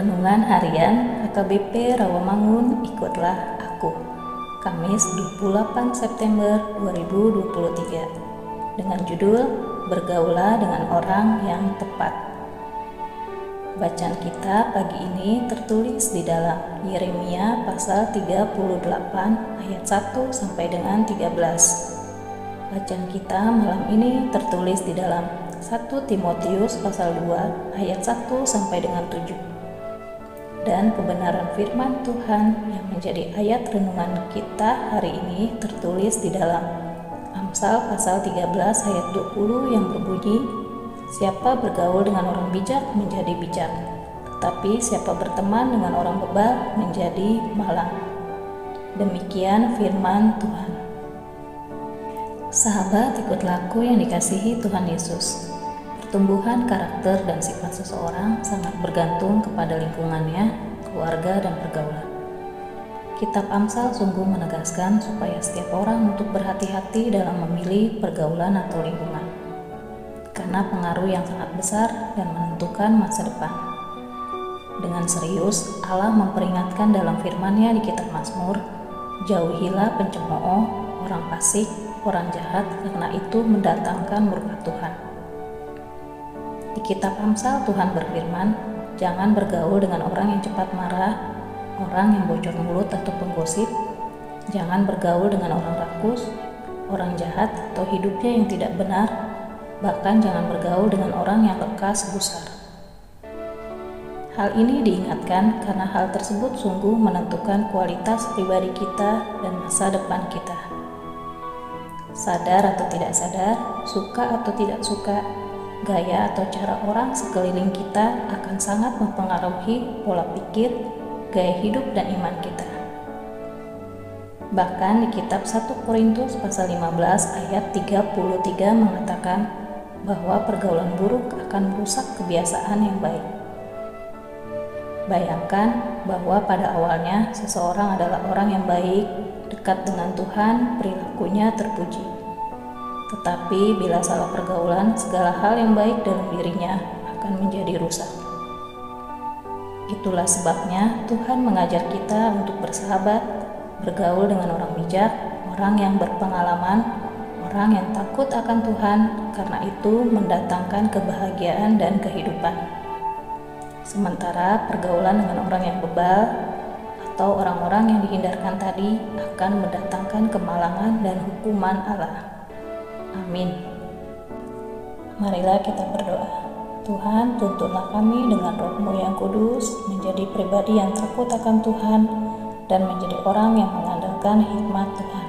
Renungan Harian AKBP Rawamangun Ikutlah Aku. Kamis 28 September 2023 Dengan judul Bergaulah dengan orang yang tepat. Bacaan kita pagi ini tertulis di dalam Yeremia pasal 38 ayat 1 sampai dengan 13 Bacaan kita malam ini tertulis di dalam 1 Timotius pasal 2 ayat 1 sampai dengan 7 dan kebenaran firman Tuhan yang menjadi ayat renungan kita hari ini tertulis di dalam Amsal pasal 13 ayat 20 yang berbunyi Siapa bergaul dengan orang bijak menjadi bijak tetapi siapa berteman dengan orang bebal menjadi malang. Demikian firman Tuhan. Sahabat ikut laku yang dikasihi Tuhan Yesus Pertumbuhan karakter dan sifat seseorang sangat bergantung kepada lingkungannya, keluarga, dan pergaulan. Kitab Amsal sungguh menegaskan supaya setiap orang untuk berhati-hati dalam memilih pergaulan atau lingkungan, karena pengaruh yang sangat besar dan menentukan masa depan. Dengan serius, Allah memperingatkan dalam firman-Nya di kitab Mazmur, jauhilah pencemooh, orang fasik, orang jahat, karena itu mendatangkan murka Tuhan. Di kitab Amsal Tuhan berfirman, jangan bergaul dengan orang yang cepat marah, orang yang bocor mulut atau penggosip, jangan bergaul dengan orang rakus, orang jahat atau hidupnya yang tidak benar, bahkan jangan bergaul dengan orang yang lekas gusar. Hal ini diingatkan karena hal tersebut sungguh menentukan kualitas pribadi kita dan masa depan kita. Sadar atau tidak sadar, suka atau tidak suka, gaya atau cara orang sekeliling kita akan sangat mempengaruhi pola pikir, gaya hidup, dan iman kita. Bahkan di kitab 1 Korintus pasal 15 ayat 33 mengatakan bahwa pergaulan buruk akan merusak kebiasaan yang baik. Bayangkan bahwa pada awalnya seseorang adalah orang yang baik, dekat dengan Tuhan, perilakunya terpuji. Tetapi bila salah pergaulan, segala hal yang baik dalam dirinya akan menjadi rusak. Itulah sebabnya Tuhan mengajar kita untuk bersahabat, bergaul dengan orang bijak, orang yang berpengalaman, orang yang takut akan Tuhan, karena itu mendatangkan kebahagiaan dan kehidupan. Sementara pergaulan dengan orang yang bebal atau orang-orang yang dihindarkan tadi akan mendatangkan kemalangan dan hukuman Allah. Amin. Marilah kita berdoa. Tuhan, tuntunlah kami dengan rohmu yang kudus menjadi pribadi yang takut akan Tuhan dan menjadi orang yang mengandalkan hikmat Tuhan.